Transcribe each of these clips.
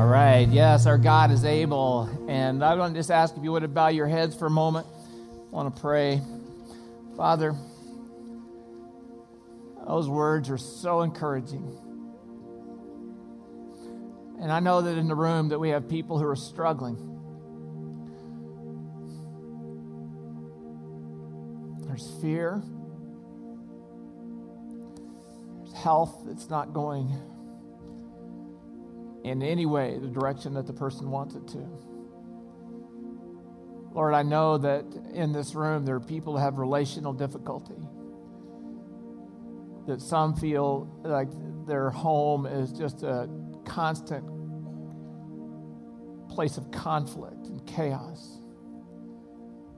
All right. Yes, our God is able. And I want to just ask if you would bow your heads for a moment. I want to pray. Father, those words are so encouraging. And I know that in the room that we have people who are struggling. There's fear. There's health that's not going in any way the direction that the person wants it to. Lord, I know that in this room there are people who have relational difficulty. That some feel like their home is just a constant place of conflict and chaos.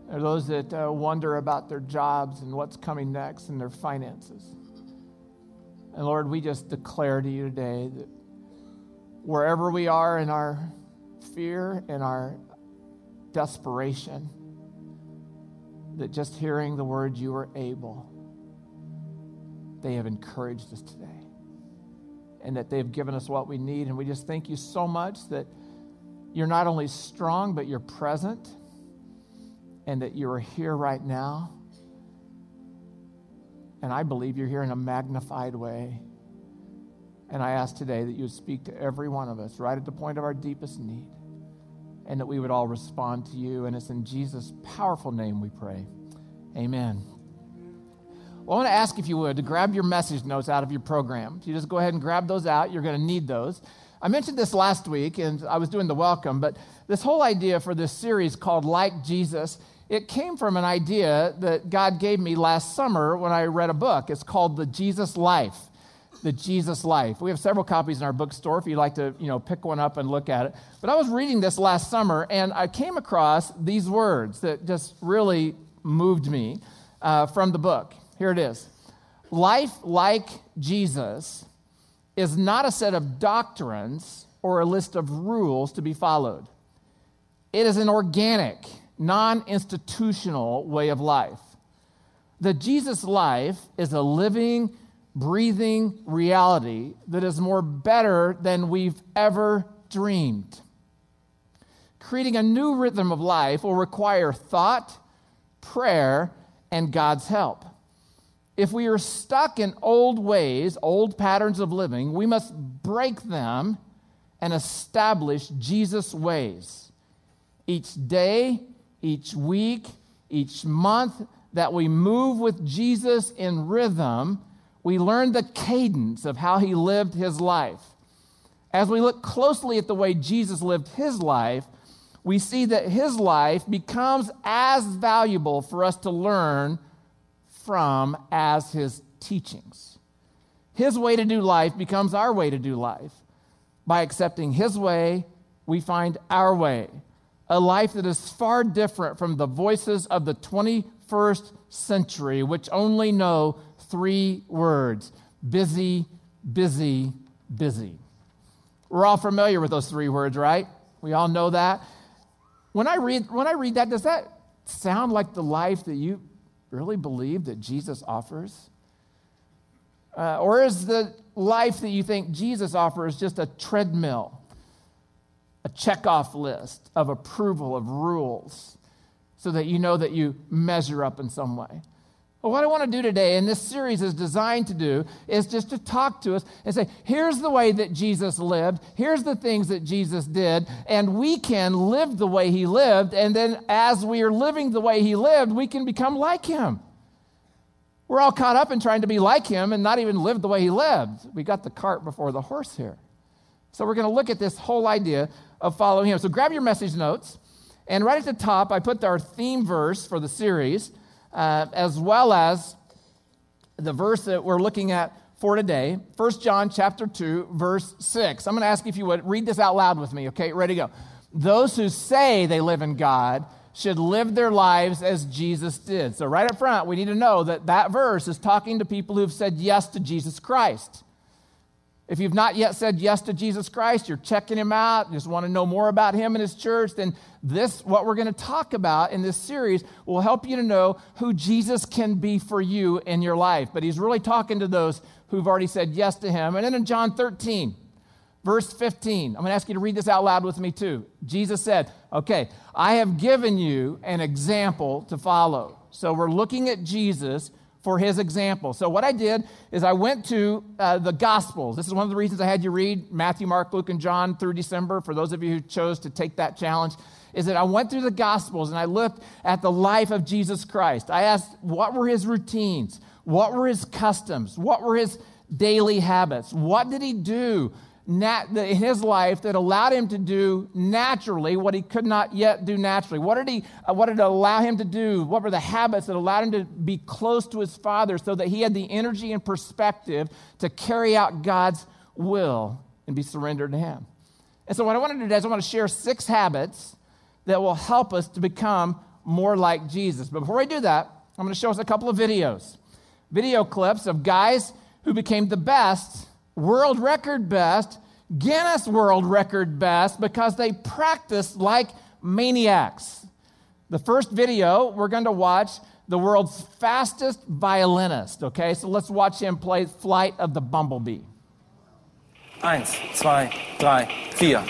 There are those that uh, wonder about their jobs and what's coming next and their finances. And Lord, we just declare to you today that wherever we are in our fear and our desperation, that just hearing the word you are able, they have encouraged us today. And that they've given us what we need. And we just thank you so much that you're not only strong, but you're present and that you are here right now. And I believe you're here in a magnified way. And I ask today that you would speak to every one of us right at the point of our deepest need and that we would all respond to you. And it's in Jesus' powerful name we pray. Amen. Well, I want to ask if you would to grab your message notes out of your program. If you just go ahead and grab those out, you're going to need those. I mentioned this last week and I was doing the welcome, but this whole idea for this series called Like Jesus, it came from an idea that God gave me last summer when I read a book. It's called The Jesus Life the Jesus life. We have several copies in our bookstore if you'd like to, you know, pick one up and look at it. But I was reading this last summer and I came across these words that just really moved me uh, from the book. Here it is Life like Jesus is not a set of doctrines or a list of rules to be followed, it is an organic, non institutional way of life. The Jesus life is a living, breathing reality that is more better than we've ever dreamed. Creating a new rhythm of life will require thought, prayer, and God's help. If we are stuck in old ways, old patterns of living, we must break them and establish Jesus' ways. Each day, each week, each month that we move with Jesus in rhythm, we learn the cadence of how he lived his life. As we look closely at the way Jesus lived his life, we see that his life becomes as valuable for us to learn from as his teachings. His way to do life becomes our way to do life. By accepting his way, we find our way, a life that is far different from the voices of the 21st century, which only know three words busy, busy, busy. We're all familiar with those three words, right? We all know that. When I read, when I read that, does that sound like the life that you really believe that Jesus offers? Uh, or is the life that you think Jesus offers just a treadmill, a checkoff list of approval of rules so that you know that you measure up in some way? Well, what I want to do today, and this series is designed to do, is just to talk to us and say, here's the way that Jesus lived, here's the things that Jesus did, and we can live the way he lived, and then as we are living the way he lived, we can become like him. We're all caught up in trying to be like him and not even live the way he lived. We got the cart before the horse here. So we're going to look at this whole idea of following him. So grab your message notes, and right at the top, I put our theme verse for the series uh, as well as the verse that we're looking at for today, 1 John chapter 2, verse 6. I'm going to ask you if you would read this out loud with me, okay? Ready to go. Those who say they live in God should live their lives as Jesus did. So, right up front, we need to know that that verse is talking to people who've said yes to Jesus Christ. If you've not yet said yes to Jesus Christ, you're checking him out, just want to know more about him and his church, then this, what we're going to talk about in this series, will help you to know who Jesus can be for you in your life. But he's really talking to those who've already said yes to him. And then in John 13, Verse 15. I'm going to ask you to read this out loud with me too. Jesus said, Okay, I have given you an example to follow. So we're looking at Jesus for his example. So, what I did is I went to uh, the Gospels. This is one of the reasons I had you read Matthew, Mark, Luke, and John through December. For those of you who chose to take that challenge, is that I went through the Gospels and I looked at the life of Jesus Christ. I asked, what were his routines? What were his customs? What were his daily habits? What did he do nat- in his life that allowed him to do naturally what he could not yet do naturally? What did, he, uh, what did it allow him to do? What were the habits that allowed him to be close to his father so that he had the energy and perspective to carry out God's will and be surrendered to him? And so, what I want to do today is I want to share six habits that will help us to become more like Jesus. But before I do that, I'm going to show us a couple of videos. Video clips of guys who became the best world record best, Guinness World Record best, because they practice like maniacs. The first video, we're going to watch the world's fastest violinist, okay? So let's watch him play Flight of the Bumblebee. Eins, zwei, drei, vier.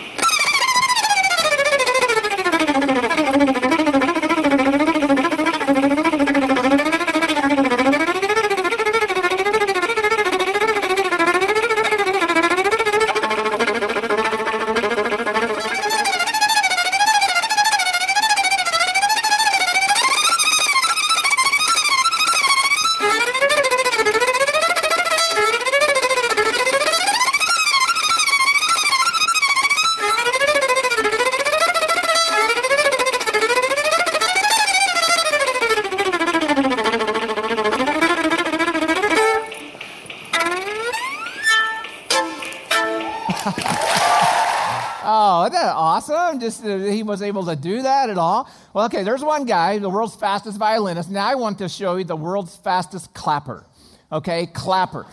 Was able to do that at all. Well, okay, there's one guy, the world's fastest violinist. Now I want to show you the world's fastest clapper. Okay, clapper.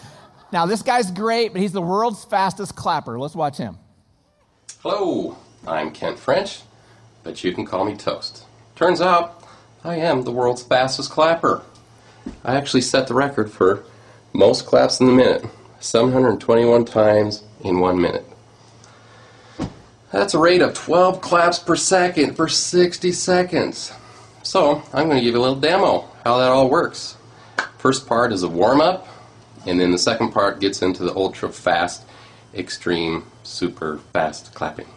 Now this guy's great, but he's the world's fastest clapper. Let's watch him. Hello, I'm Kent French, but you can call me Toast. Turns out I am the world's fastest clapper. I actually set the record for most claps in the minute, 721 times in one minute. That's a rate of 12 claps per second for 60 seconds. So, I'm going to give you a little demo how that all works. First part is a warm up, and then the second part gets into the ultra fast, extreme, super fast clapping.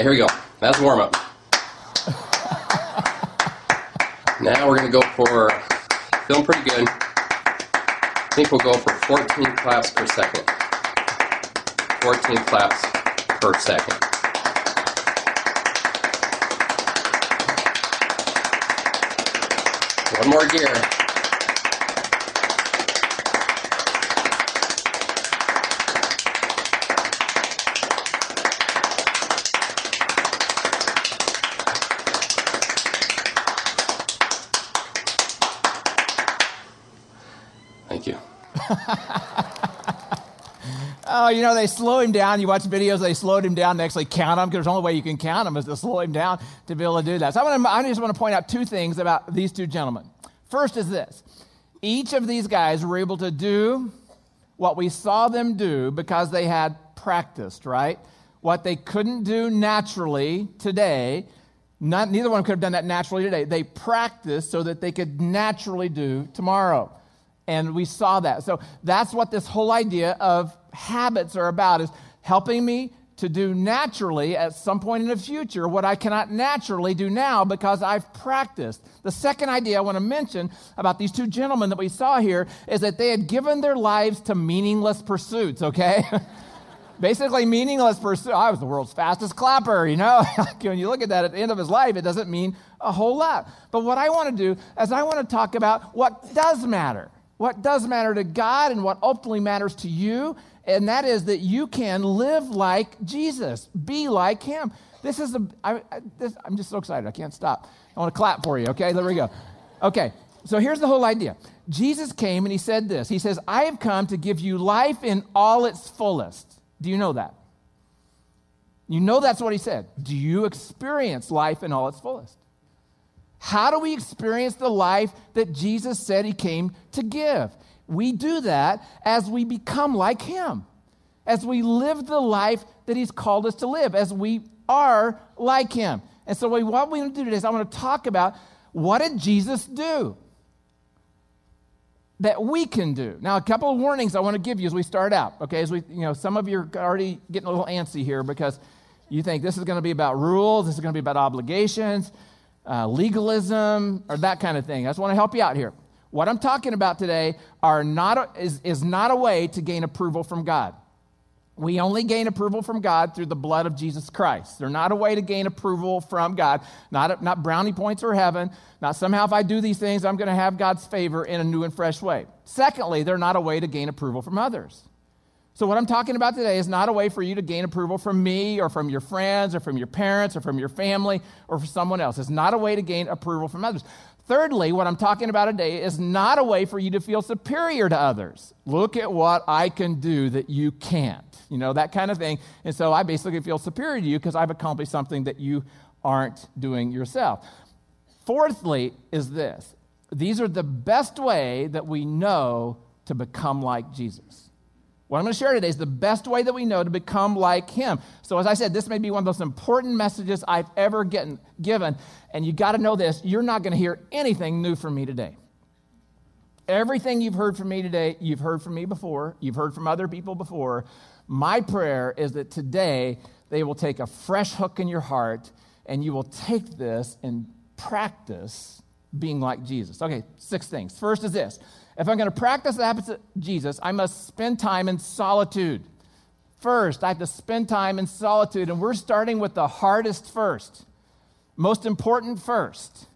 Okay, here we go. That's warm up. now we're going to go for, feeling pretty good. I think we'll go for 14 claps per second. 14 claps per second. One more gear. You know, they slow him down. You watch videos, they slowed him down. They actually count him because the only way you can count him is to slow him down to be able to do that. So I'm gonna, I just want to point out two things about these two gentlemen. First is this each of these guys were able to do what we saw them do because they had practiced, right? What they couldn't do naturally today, not, neither one could have done that naturally today. They practiced so that they could naturally do tomorrow. And we saw that. So that's what this whole idea of habits are about is helping me to do naturally at some point in the future what I cannot naturally do now because I've practiced. The second idea I want to mention about these two gentlemen that we saw here is that they had given their lives to meaningless pursuits, okay? basically meaningless pursuit. I was the world's fastest clapper, you know. when you look at that at the end of his life, it doesn't mean a whole lot. But what I want to do is I want to talk about what does matter. What does matter to God and what ultimately matters to you, and that is that you can live like Jesus, be like him. This is a, I, I, this, I'm just so excited. I can't stop. I want to clap for you, okay? There we go. Okay, so here's the whole idea. Jesus came and he said this He says, I have come to give you life in all its fullest. Do you know that? You know that's what he said. Do you experience life in all its fullest? How do we experience the life that Jesus said he came to give? We do that as we become like him, as we live the life that he's called us to live, as we are like him. And so, what we want to do today is I want to talk about what did Jesus do that we can do. Now, a couple of warnings I want to give you as we start out. Okay, as we, you know, some of you are already getting a little antsy here because you think this is going to be about rules, this is going to be about obligations, uh, legalism, or that kind of thing. I just want to help you out here. What I'm talking about today are not a, is, is not a way to gain approval from God. We only gain approval from God through the blood of Jesus Christ. They're not a way to gain approval from God, not, not brownie points or heaven, not somehow if I do these things, I'm going to have God's favor in a new and fresh way. Secondly, they're not a way to gain approval from others. So, what I'm talking about today is not a way for you to gain approval from me or from your friends or from your parents or from your family or from someone else. It's not a way to gain approval from others. Thirdly, what I'm talking about today is not a way for you to feel superior to others. Look at what I can do that you can't you know, that kind of thing. And so I basically feel superior to you because I've accomplished something that you aren't doing yourself. Fourthly, is this these are the best way that we know to become like Jesus. What I'm going to share today is the best way that we know to become like him. So, as I said, this may be one of the most important messages I've ever getting, given. And you got to know this you're not going to hear anything new from me today. Everything you've heard from me today, you've heard from me before, you've heard from other people before. My prayer is that today they will take a fresh hook in your heart and you will take this and practice being like Jesus. Okay, six things. First is this if I'm going to practice the habits of Jesus, I must spend time in solitude. First, I have to spend time in solitude, and we're starting with the hardest first, most important first.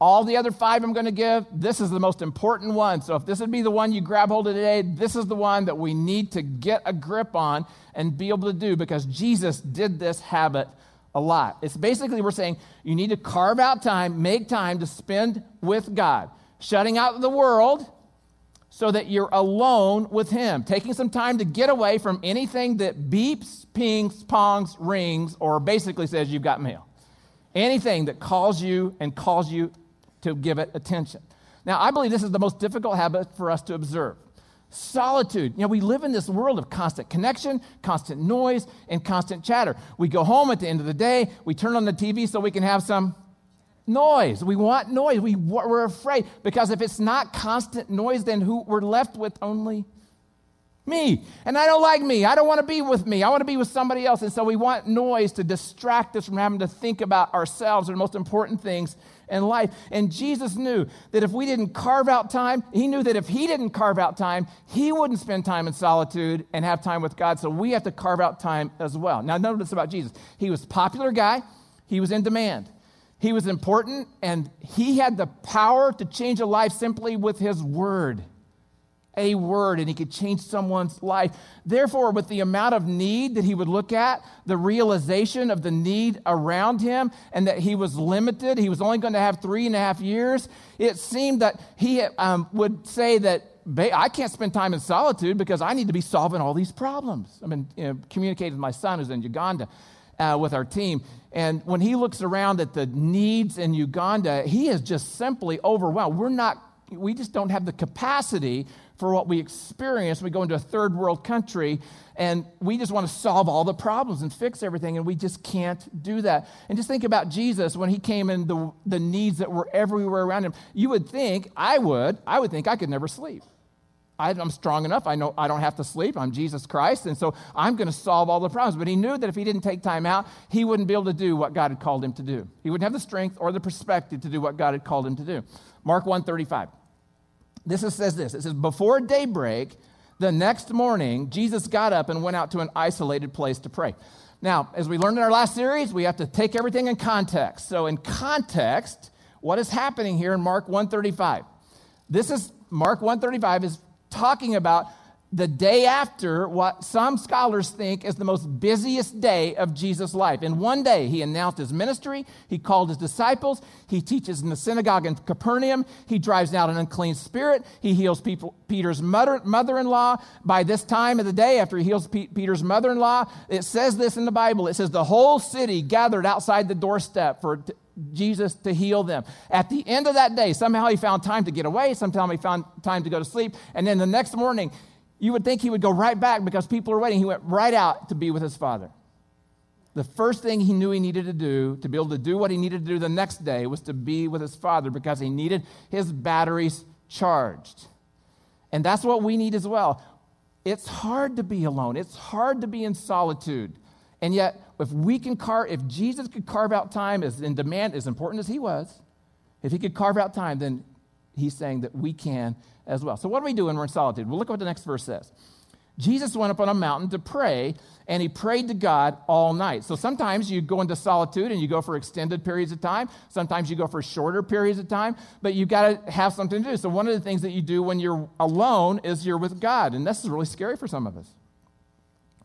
All the other five I'm going to give, this is the most important one. So if this would be the one you grab hold of today, this is the one that we need to get a grip on and be able to do because Jesus did this habit a lot. It's basically we're saying you need to carve out time, make time to spend with God, shutting out the world so that you're alone with Him, taking some time to get away from anything that beeps, pings, pongs, rings, or basically says you've got mail. Anything that calls you and calls you to give it attention. Now, I believe this is the most difficult habit for us to observe. Solitude. You know, we live in this world of constant connection, constant noise, and constant chatter. We go home at the end of the day, we turn on the TV so we can have some noise. We want noise. We, we're afraid because if it's not constant noise, then who we're left with only me. And I don't like me. I don't want to be with me. I want to be with somebody else. And so we want noise to distract us from having to think about ourselves or the most important things in life. And Jesus knew that if we didn't carve out time, he knew that if he didn't carve out time, he wouldn't spend time in solitude and have time with God. So we have to carve out time as well. Now, notice about Jesus. He was popular guy, he was in demand. He was important, and he had the power to change a life simply with his word a word and he could change someone's life. Therefore, with the amount of need that he would look at, the realization of the need around him, and that he was limited, he was only going to have three and a half years, it seemed that he um, would say that. I can't spend time in solitude because I need to be solving all these problems. I've been you know, communicating with my son who's in Uganda uh, with our team. And when he looks around at the needs in Uganda, he is just simply overwhelmed. We're not, we just don't have the capacity for what we experience. We go into a third world country and we just want to solve all the problems and fix everything, and we just can't do that. And just think about Jesus when he came in the, the needs that were everywhere around him. You would think, I would, I would think I could never sleep. I, am strong enough. I know I don't have to sleep. I'm Jesus Christ. And so I'm going to solve all the problems. But he knew that if he didn't take time out, he wouldn't be able to do what God had called him to do. He wouldn't have the strength or the perspective to do what God had called him to do. Mark 135 this is, says this it says, Before daybreak, The next morning, Jesus got up and went out to an isolated place to pray. Now, as we learned in our last series, we have to take everything in context. So, in context, what is happening here in Mark 135? This is Mark 135 is talking about the day after what some scholars think is the most busiest day of Jesus' life. In one day, he announced his ministry, he called his disciples, he teaches in the synagogue in Capernaum, he drives out an unclean spirit, he heals people, Peter's mother, mother-in-law. By this time of the day, after he heals P- Peter's mother-in-law, it says this in the Bible. It says the whole city gathered outside the doorstep for t- Jesus to heal them. At the end of that day, somehow he found time to get away, somehow he found time to go to sleep, and then the next morning, you would think he would go right back because people are waiting. He went right out to be with his father. The first thing he knew he needed to do to be able to do what he needed to do the next day was to be with his father because he needed his batteries charged. And that's what we need as well. It's hard to be alone, it's hard to be in solitude. And yet, if we can carve, if Jesus could carve out time as in demand, as important as he was, if he could carve out time, then he's saying that we can as well. So, what do we do when we're in solitude? Well, look at what the next verse says. Jesus went up on a mountain to pray, and he prayed to God all night. So sometimes you go into solitude and you go for extended periods of time. Sometimes you go for shorter periods of time, but you've got to have something to do. So one of the things that you do when you're alone is you're with God, and this is really scary for some of us.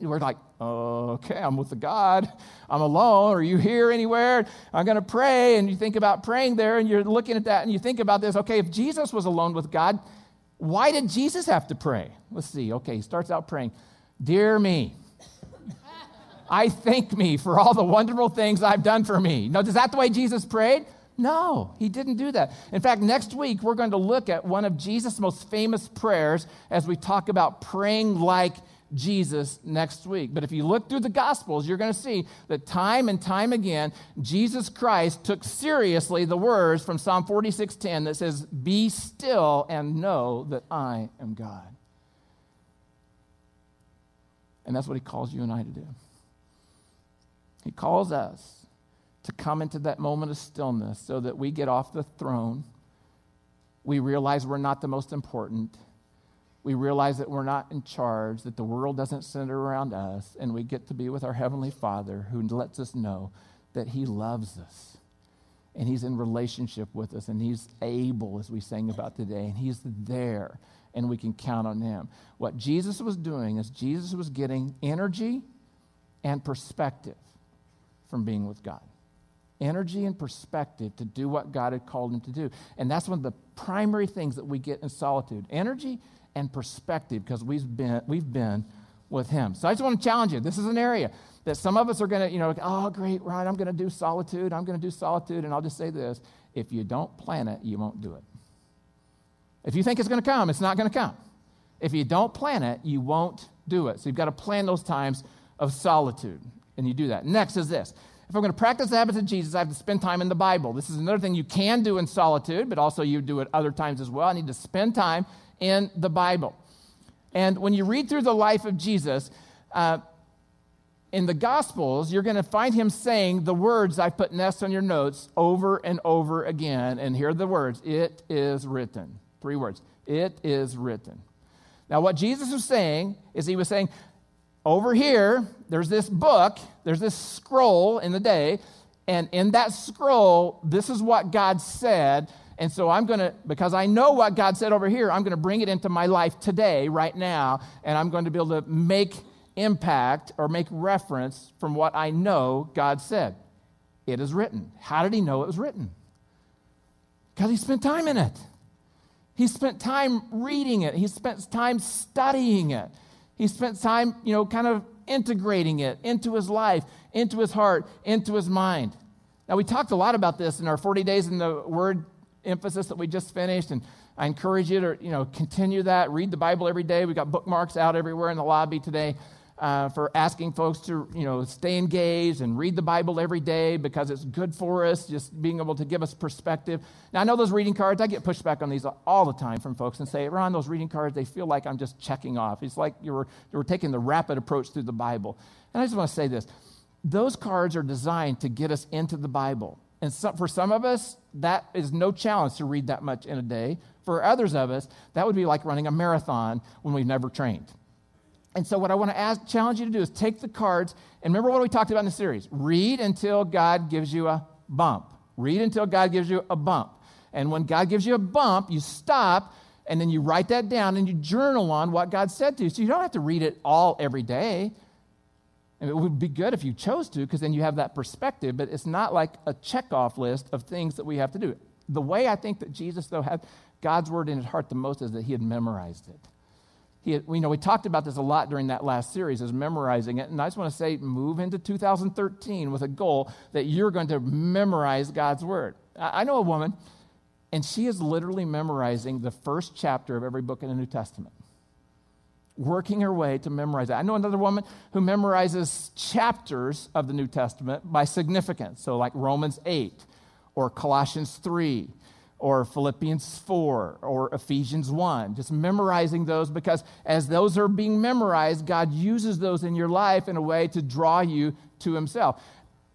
We're like, okay, I'm with the God. I'm alone. Are you here anywhere? I'm going to pray. And you think about praying there, and you're looking at that, and you think about this. Okay, if Jesus was alone with God, why did Jesus have to pray? Let's see. Okay, he starts out praying Dear me, I thank me for all the wonderful things I've done for me. Now, is that the way Jesus prayed? No, he didn't do that. In fact, next week we're going to look at one of Jesus' most famous prayers as we talk about praying like Jesus next week. But if you look through the Gospels, you're going to see that time and time again, Jesus Christ took seriously the words from Psalm 46:10 that says, "Be still and know that I am God." And that's what he calls you and I to do. He calls us to come into that moment of stillness so that we get off the throne. We realize we're not the most important we realize that we're not in charge, that the world doesn't center around us, and we get to be with our Heavenly Father who lets us know that He loves us and He's in relationship with us and He's able, as we sang about today, and He's there and we can count on Him. What Jesus was doing is Jesus was getting energy and perspective from being with God. Energy and perspective to do what God had called him to do. And that's one of the primary things that we get in solitude energy and perspective because we've been, we've been with him. So I just want to challenge you. This is an area that some of us are going to, you know, oh, great, right, I'm going to do solitude. I'm going to do solitude. And I'll just say this if you don't plan it, you won't do it. If you think it's going to come, it's not going to come. If you don't plan it, you won't do it. So you've got to plan those times of solitude, and you do that. Next is this. If I'm going to practice the habits of Jesus, I have to spend time in the Bible. This is another thing you can do in solitude, but also you do it other times as well. I need to spend time in the Bible. And when you read through the life of Jesus, uh, in the Gospels, you're going to find him saying the words I've put nests on your notes over and over again. And here are the words It is written. Three words. It is written. Now, what Jesus was saying is he was saying, over here, there's this book, there's this scroll in the day, and in that scroll, this is what God said. And so I'm going to, because I know what God said over here, I'm going to bring it into my life today, right now, and I'm going to be able to make impact or make reference from what I know God said. It is written. How did he know it was written? Because he spent time in it. He spent time reading it. He spent time studying it. He spent time, you know, kind of integrating it into his life, into his heart, into his mind. Now, we talked a lot about this in our 40 days in the Word emphasis that we just finished. And I encourage you to, you know, continue that. Read the Bible every day. We've got bookmarks out everywhere in the lobby today uh, for asking folks to, you know, stay engaged and read the Bible every day because it's good for us, just being able to give us perspective. Now, I know those reading cards, I get pushback on these all the time from folks and say, Ron, those reading cards, they feel like I'm just checking off. It's like you were, you were taking the rapid approach through the Bible. And I just want to say this those cards are designed to get us into the Bible And for some of us, that is no challenge to read that much in a day. For others of us, that would be like running a marathon when we've never trained. And so, what I want to ask, challenge you to do is take the cards and remember what we talked about in the series. Read until God gives you a bump. Read until God gives you a bump. And when God gives you a bump, you stop and then you write that down and you journal on what God said to you. So you don't have to read it all every day. And it would be good if you chose to, because then you have that perspective, but it's not like a checkoff list of things that we have to do. The way I think that Jesus, though, had God's word in his heart the most is that he had memorized it. He know, we talked about this a lot during that last series, is memorizing it. And I just want to say, move into 2013 with a goal that you're going to memorize God's word. I, I know a woman and she is literally memorizing the first chapter of every book in the New Testament, working her way to memorize it. I know another woman who memorizes chapters of the New Testament by significance. So, like Romans 8, or Colossians 3, or Philippians 4, or Ephesians 1. Just memorizing those because as those are being memorized, God uses those in your life in a way to draw you to Himself.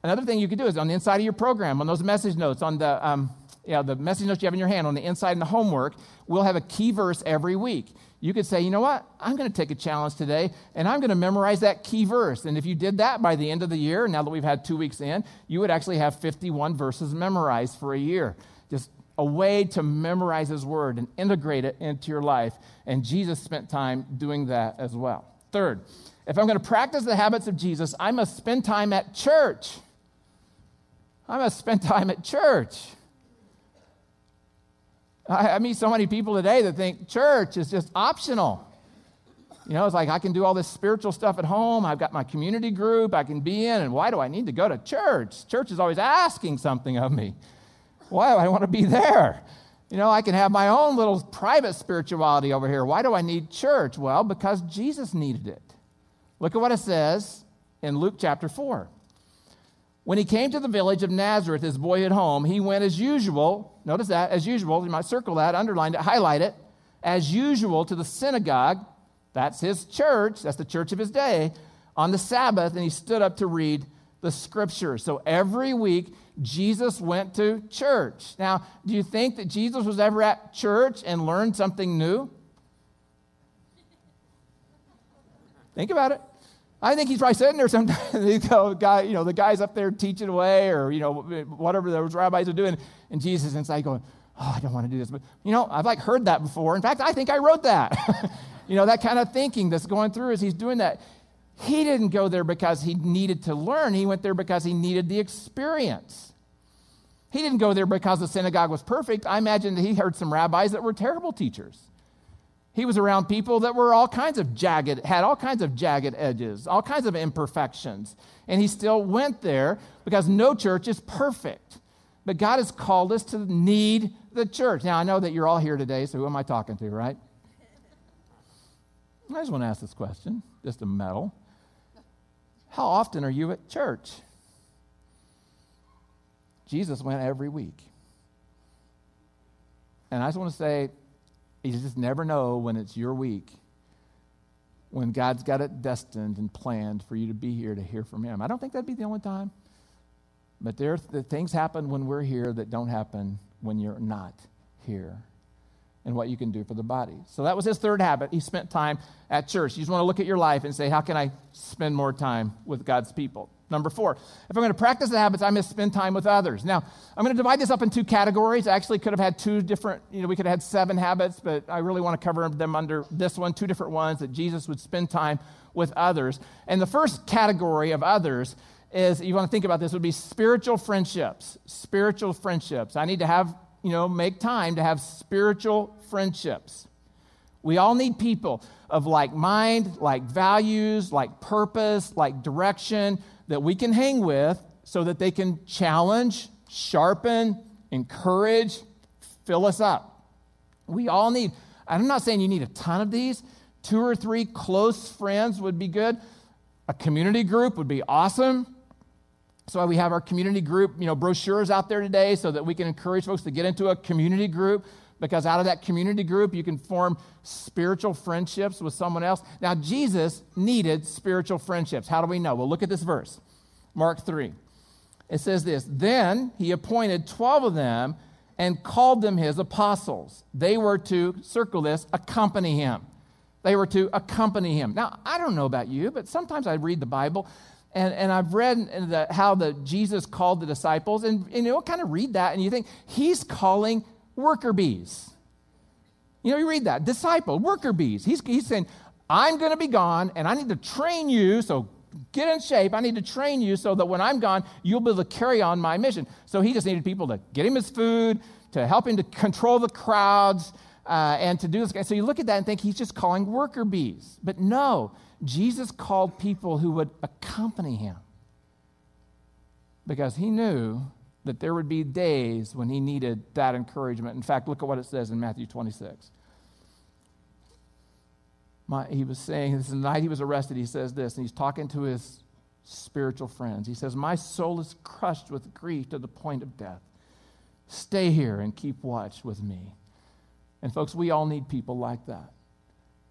Another thing you could do is on the inside of your program, on those message notes, on the um, yeah, the message notes you have in your hand on the inside and the homework, we'll have a key verse every week. You could say, you know what? I'm going to take a challenge today and I'm going to memorize that key verse. And if you did that by the end of the year, now that we've had two weeks in, you would actually have 51 verses memorized for a year. Just a way to memorize His Word and integrate it into your life. And Jesus spent time doing that as well. Third, if I'm going to practice the habits of Jesus, I must spend time at church. I must spend time at church. I, I meet so many people today that think church is just optional. You know, it's like I can do all this spiritual stuff at home. I've got my community group I can be in, and why do I need to go to church? Church is always asking something of me. Why do I want to be there? You know, I can have my own little private spirituality over here. Why do I need church? Well, because Jesus needed it. Look at what it says in Luke chapter 4. When he came to the village of Nazareth, his boyhood home, he went as usual. Notice that, as usual. You might circle that, underline it, highlight it. As usual to the synagogue. That's his church. That's the church of his day. On the Sabbath, and he stood up to read the scriptures. So every week, Jesus went to church. Now, do you think that Jesus was ever at church and learned something new? Think about it. I think he's probably sitting there sometimes. you know, guy, you know, the guy's up there teaching away, or you know, whatever those rabbis are doing, and Jesus is inside going, "Oh, I don't want to do this." But you know, I've like heard that before. In fact, I think I wrote that. you know, that kind of thinking that's going through as he's doing that. He didn't go there because he needed to learn. He went there because he needed the experience. He didn't go there because the synagogue was perfect. I imagine that he heard some rabbis that were terrible teachers. He was around people that were all kinds of jagged, had all kinds of jagged edges, all kinds of imperfections. And he still went there because no church is perfect. But God has called us to need the church. Now, I know that you're all here today, so who am I talking to, right? I just want to ask this question, just a meddle. How often are you at church? Jesus went every week. And I just want to say, you just never know when it's your week, when God's got it destined and planned for you to be here to hear from Him. I don't think that'd be the only time. But there, the things happen when we're here that don't happen when you're not here and what you can do for the body. So that was his third habit. He spent time at church. You just want to look at your life and say, how can I spend more time with God's people? Number four, if I'm going to practice the habits, I must spend time with others. Now, I'm going to divide this up in two categories. I actually could have had two different, you know, we could have had seven habits, but I really want to cover them under this one, two different ones that Jesus would spend time with others. And the first category of others is, you want to think about this, would be spiritual friendships. Spiritual friendships. I need to have, you know, make time to have spiritual friendships. We all need people of like mind, like values, like purpose, like direction that we can hang with so that they can challenge, sharpen, encourage, fill us up. We all need, I'm not saying you need a ton of these. Two or three close friends would be good. A community group would be awesome. So we have our community group, you know, brochures out there today so that we can encourage folks to get into a community group because out of that community group you can form spiritual friendships with someone else. Now Jesus needed spiritual friendships. How do we know? Well, look at this verse. Mark 3. It says this Then he appointed 12 of them and called them his apostles. They were to, circle this, accompany him. They were to accompany him. Now, I don't know about you, but sometimes I read the Bible and, and I've read the, how the Jesus called the disciples, and, and you know, kind of read that, and you think he's calling worker bees. You know, you read that disciple, worker bees. He's, he's saying, I'm going to be gone, and I need to train you. So get in shape. I need to train you so that when I'm gone, you'll be able to carry on my mission. So he just needed people to get him his food, to help him to control the crowds, uh, and to do this. So you look at that and think he's just calling worker bees. But no, Jesus called people who would accompany him because he knew that there would be days when he needed that encouragement. In fact, look at what it says in Matthew 26. My, he was saying, this is the night he was arrested, he says this, and he's talking to his spiritual friends. He says, My soul is crushed with grief to the point of death. Stay here and keep watch with me. And folks, we all need people like that,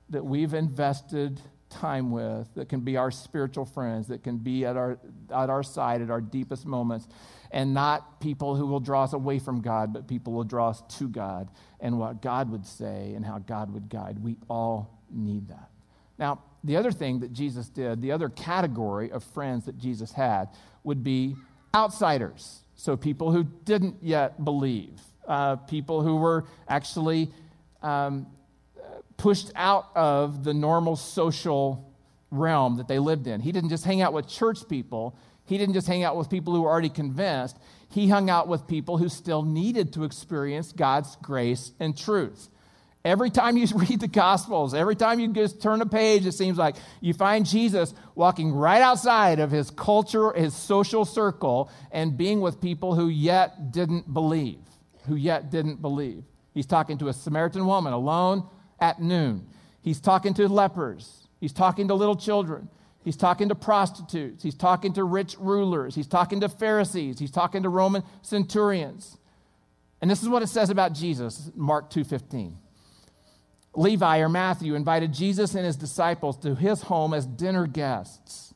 that we've invested time with, that can be our spiritual friends, that can be at our, at our side at our deepest moments, and not people who will draw us away from God, but people who will draw us to God and what God would say and how God would guide. We all need that. Now, the other thing that Jesus did, the other category of friends that Jesus had, would be outsiders. So people who didn't yet believe, uh, people who were actually um, pushed out of the normal social realm that they lived in. He didn't just hang out with church people, he didn't just hang out with people who were already convinced. He hung out with people who still needed to experience God's grace and truth. Every time you read the Gospels, every time you just turn a page, it seems like you find Jesus walking right outside of his culture, his social circle, and being with people who yet didn't believe. Who yet didn't believe. He's talking to a Samaritan woman alone at noon. He's talking to lepers. He's talking to little children. He's talking to prostitutes. He's talking to rich rulers. He's talking to Pharisees. He's talking to Roman centurions. And this is what it says about Jesus, Mark 2:15. Levi or Matthew invited Jesus and his disciples to his home as dinner guests,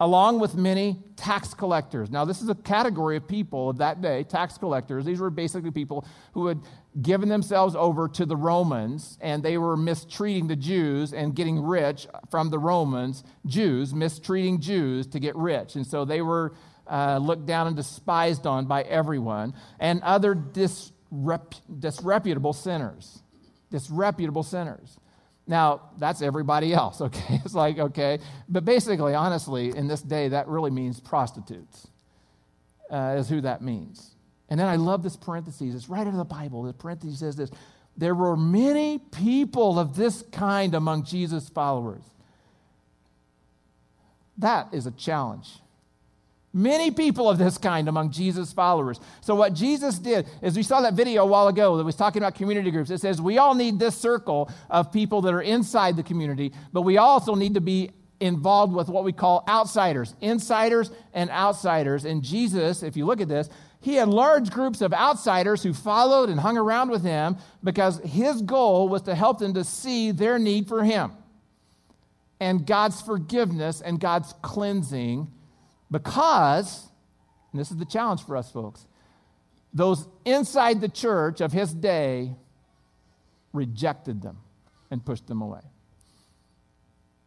along with many tax collectors. Now, this is a category of people of that day, tax collectors. These were basically people who had given themselves over to the Romans, and they were mistreating the Jews and getting rich from the Romans, Jews, mistreating Jews to get rich. And so they were uh, looked down and despised on by everyone, and other disrep- disreputable sinners disreputable sinners. Now, that's everybody else, okay? It's like, okay. But basically, honestly, in this day, that really means prostitutes, uh, is who that means. And then I love this parenthesis. It's right out of the Bible. The parenthesis says this There were many people of this kind among Jesus' followers. That is a challenge. Many people of this kind among Jesus' followers. So, what Jesus did is we saw that video a while ago that was talking about community groups. It says we all need this circle of people that are inside the community, but we also need to be involved with what we call outsiders, insiders and outsiders. And Jesus, if you look at this, he had large groups of outsiders who followed and hung around with him because his goal was to help them to see their need for him and God's forgiveness and God's cleansing because, and this is the challenge for us folks, those inside the church of his day rejected them and pushed them away.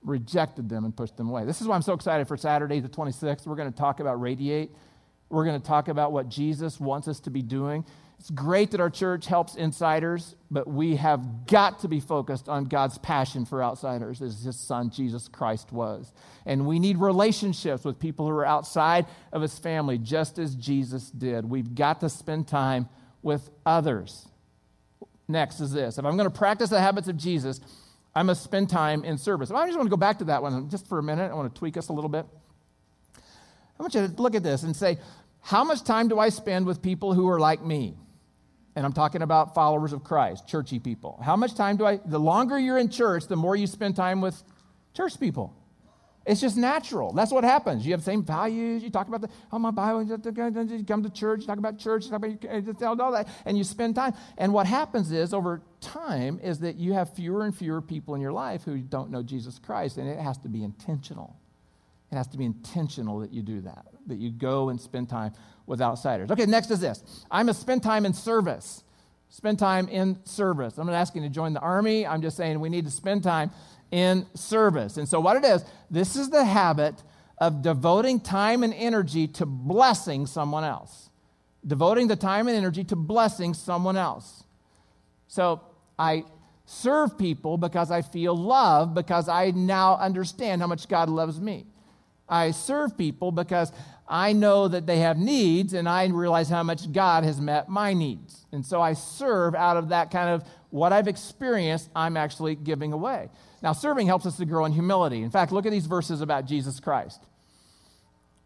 Rejected them and pushed them away. This is why I'm so excited for Saturday, the 26th. We're going to talk about Radiate. We're going to talk about what Jesus wants us to be doing. It's great that our church helps insiders, but we have got to be focused on God's passion for outsiders, as his son Jesus Christ was. And we need relationships with people who are outside of his family, just as Jesus did. We've got to spend time with others. Next is this if I'm going to practice the habits of Jesus, I must spend time in service. I just want to go back to that one just for a minute. I want to tweak us a little bit. I want you to look at this and say, how much time do I spend with people who are like me? and I'm talking about followers of Christ, churchy people. How much time do I, the longer you're in church, the more you spend time with church people. It's just natural. That's what happens. You have the same values. You talk about the, oh, my Bible, you come to church, you talk about church, talk about all that, and you spend time. And what happens is, over time, is that you have fewer and fewer people in your life who don't know Jesus Christ, and it has to be intentional. It has to be intentional that you do that. That you go and spend time with outsiders. Okay, next is this I'm going to spend time in service. Spend time in service. I'm not asking you to join the army. I'm just saying we need to spend time in service. And so, what it is, this is the habit of devoting time and energy to blessing someone else. Devoting the time and energy to blessing someone else. So, I serve people because I feel love, because I now understand how much God loves me. I serve people because I know that they have needs and I realize how much God has met my needs. And so I serve out of that kind of what I've experienced, I'm actually giving away. Now, serving helps us to grow in humility. In fact, look at these verses about Jesus Christ.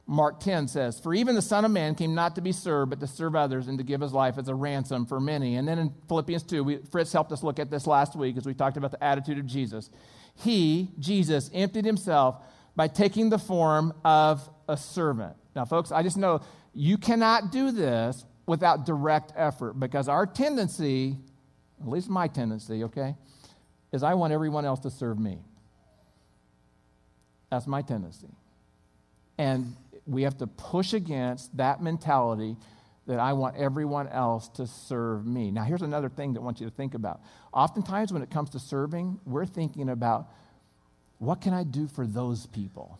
Mark 10 says, For even the Son of Man came not to be served, but to serve others and to give his life as a ransom for many. And then in Philippians 2, we, Fritz helped us look at this last week as we talked about the attitude of Jesus. He, Jesus, emptied himself by taking the form of a servant. Now, folks, I just know you cannot do this without direct effort because our tendency, at least my tendency, okay, is I want everyone else to serve me. That's my tendency. And we have to push against that mentality that I want everyone else to serve me. Now, here's another thing that I want you to think about. Oftentimes, when it comes to serving, we're thinking about what can I do for those people?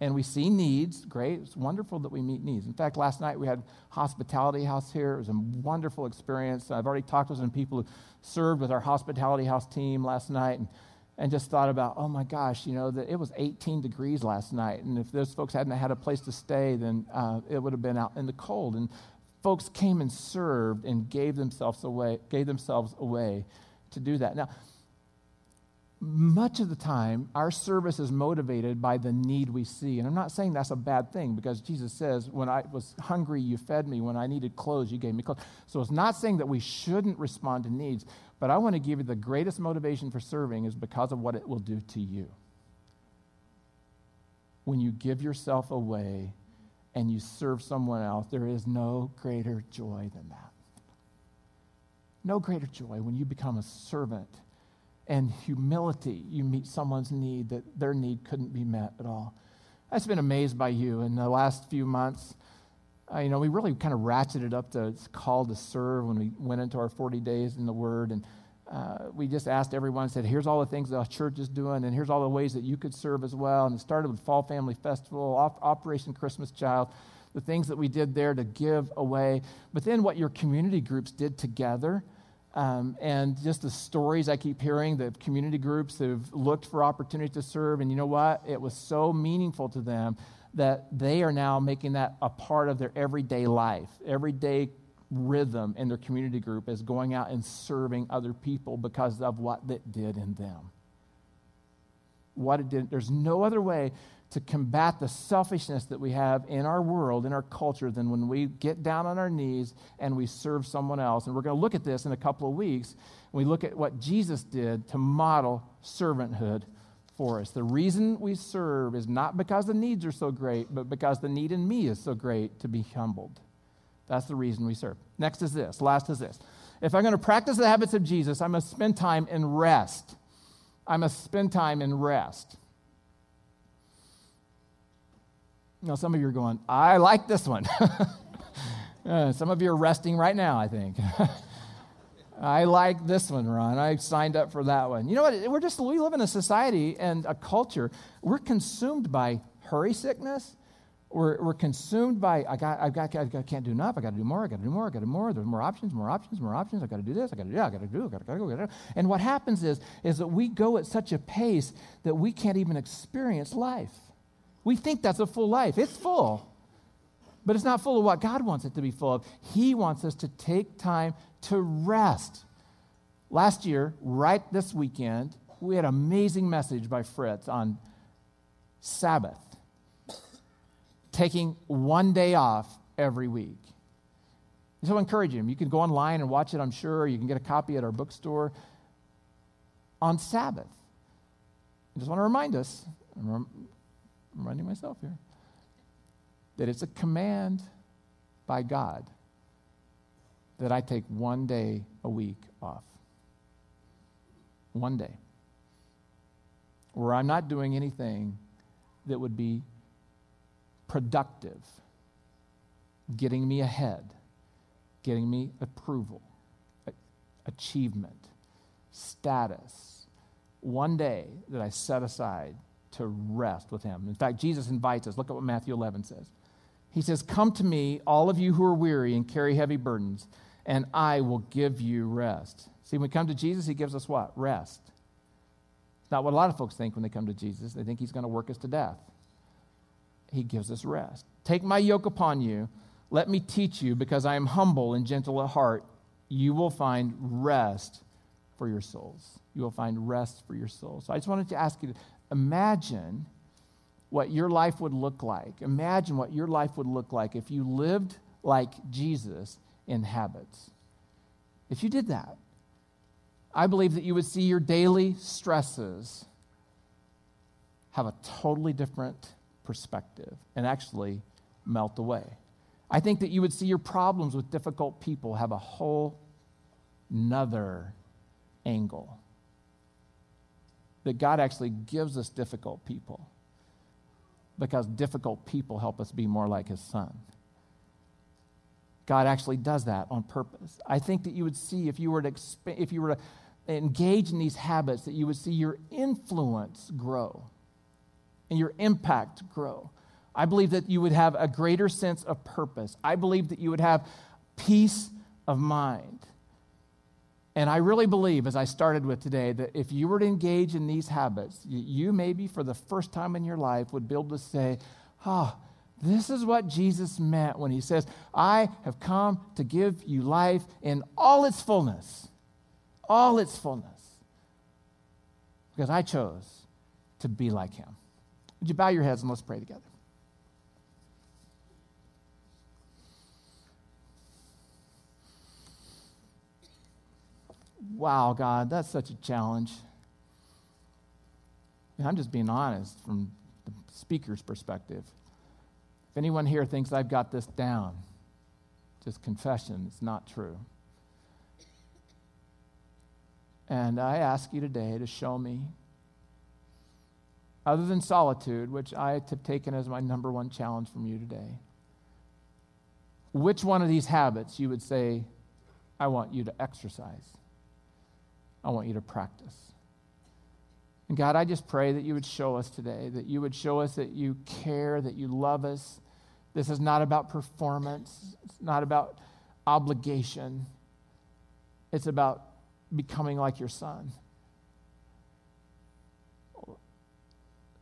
And we see needs. Great. It's wonderful that we meet needs. In fact, last night we had hospitality house here. It was a wonderful experience. I've already talked to some people who served with our hospitality house team last night and, and just thought about, oh my gosh, you know, that it was 18 degrees last night. And if those folks hadn't had a place to stay, then uh, it would have been out in the cold. And folks came and served and gave themselves away, gave themselves away to do that. Now, much of the time, our service is motivated by the need we see. And I'm not saying that's a bad thing because Jesus says, When I was hungry, you fed me. When I needed clothes, you gave me clothes. So it's not saying that we shouldn't respond to needs, but I want to give you the greatest motivation for serving is because of what it will do to you. When you give yourself away and you serve someone else, there is no greater joy than that. No greater joy when you become a servant and humility, you meet someone's need that their need couldn't be met at all. I've just been amazed by you in the last few months. Uh, you know, we really kind of ratcheted up the call to serve when we went into our 40 days in the Word. And uh, we just asked everyone, said, here's all the things the church is doing, and here's all the ways that you could serve as well. And it started with Fall Family Festival, Op- Operation Christmas Child, the things that we did there to give away. But then what your community groups did together um, and just the stories I keep hearing, the community groups that have looked for opportunities to serve. And you know what? It was so meaningful to them that they are now making that a part of their everyday life, everyday rhythm in their community group is going out and serving other people because of what that did in them. What it did. There's no other way to combat the selfishness that we have in our world, in our culture, than when we get down on our knees and we serve someone else. And we're going to look at this in a couple of weeks. We look at what Jesus did to model servanthood for us. The reason we serve is not because the needs are so great, but because the need in me is so great to be humbled. That's the reason we serve. Next is this. Last is this. If I'm going to practice the habits of Jesus, I must spend time in rest. I must spend time in rest. Know, some of you are going, I like this one. uh, some of you are resting right now, I think. I like this one, Ron. I signed up for that one. You know what? We're just, we live in a society and a culture. We're consumed by hurry sickness. We're, we're consumed by, I, got, I've got, I can't do enough. I got to do more. I got to do more. I got to do more. There's more options, more options, more options. I got to do this. I got to do that. I got to do. I got to go. And what happens is, is that we go at such a pace that we can't even experience life. We think that's a full life. It's full, but it's not full of what God wants it to be full of. He wants us to take time to rest. Last year, right this weekend, we had an amazing message by Fritz on Sabbath, taking one day off every week. So I encourage him. You can go online and watch it, I'm sure. You can get a copy at our bookstore on Sabbath. I just want to remind us, I'm reminding myself here, that it's a command by God that I take one day a week off. One day. Where I'm not doing anything that would be productive, getting me ahead, getting me approval, achievement, status. One day that I set aside to rest with Him. In fact, Jesus invites us. Look at what Matthew 11 says. He says, Come to me, all of you who are weary and carry heavy burdens, and I will give you rest. See, when we come to Jesus, He gives us what? Rest. It's not what a lot of folks think when they come to Jesus. They think He's going to work us to death. He gives us rest. Take my yoke upon you. Let me teach you, because I am humble and gentle at heart. You will find rest for your souls. You will find rest for your souls. So I just wanted to ask you imagine what your life would look like. Imagine what your life would look like if you lived like Jesus in habits. If you did that, I believe that you would see your daily stresses have a totally different perspective and actually melt away. I think that you would see your problems with difficult people have a whole nother angle. That God actually gives us difficult people because difficult people help us be more like His Son. God actually does that on purpose. I think that you would see if you were to exp- if you were to engage in these habits that you would see your influence grow and your impact grow. I believe that you would have a greater sense of purpose. I believe that you would have peace of mind. And I really believe, as I started with today, that if you were to engage in these habits, you maybe for the first time in your life would be able to say, Ah, oh, this is what Jesus meant when he says, I have come to give you life in all its fullness. All its fullness. Because I chose to be like him. Would you bow your heads and let's pray together? Wow, God, that's such a challenge. I'm just being honest from the speaker's perspective. If anyone here thinks I've got this down, just confession, it's not true. And I ask you today to show me, other than solitude, which I have taken as my number one challenge from you today, which one of these habits you would say, I want you to exercise. I want you to practice. And God, I just pray that you would show us today, that you would show us that you care, that you love us. This is not about performance, it's not about obligation, it's about becoming like your son.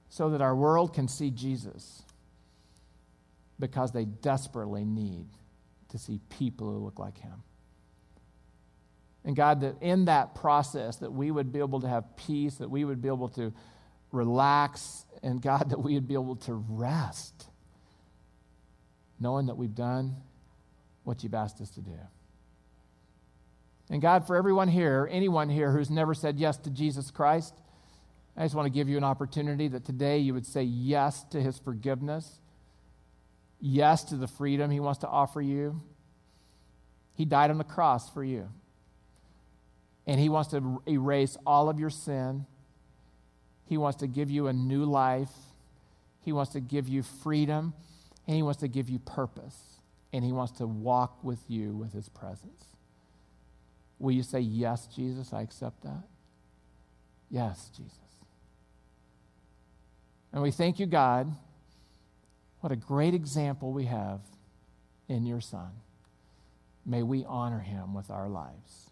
So that our world can see Jesus because they desperately need to see people who look like him. And God, that in that process, that we would be able to have peace, that we would be able to relax, and God, that we would be able to rest, knowing that we've done what you've asked us to do. And God, for everyone here, anyone here who's never said yes to Jesus Christ, I just want to give you an opportunity that today you would say yes to his forgiveness, yes to the freedom he wants to offer you. He died on the cross for you. And He wants to er, erase all of your sin. He wants to give you a new life. He wants to give you freedom. And He wants to give you purpose. And He wants to walk with you with His presence. Will you say, Yes, Jesus, I accept that? Yes, Jesus. And we thank you, God. What a great example we have in your Son. May we honor him with our lives.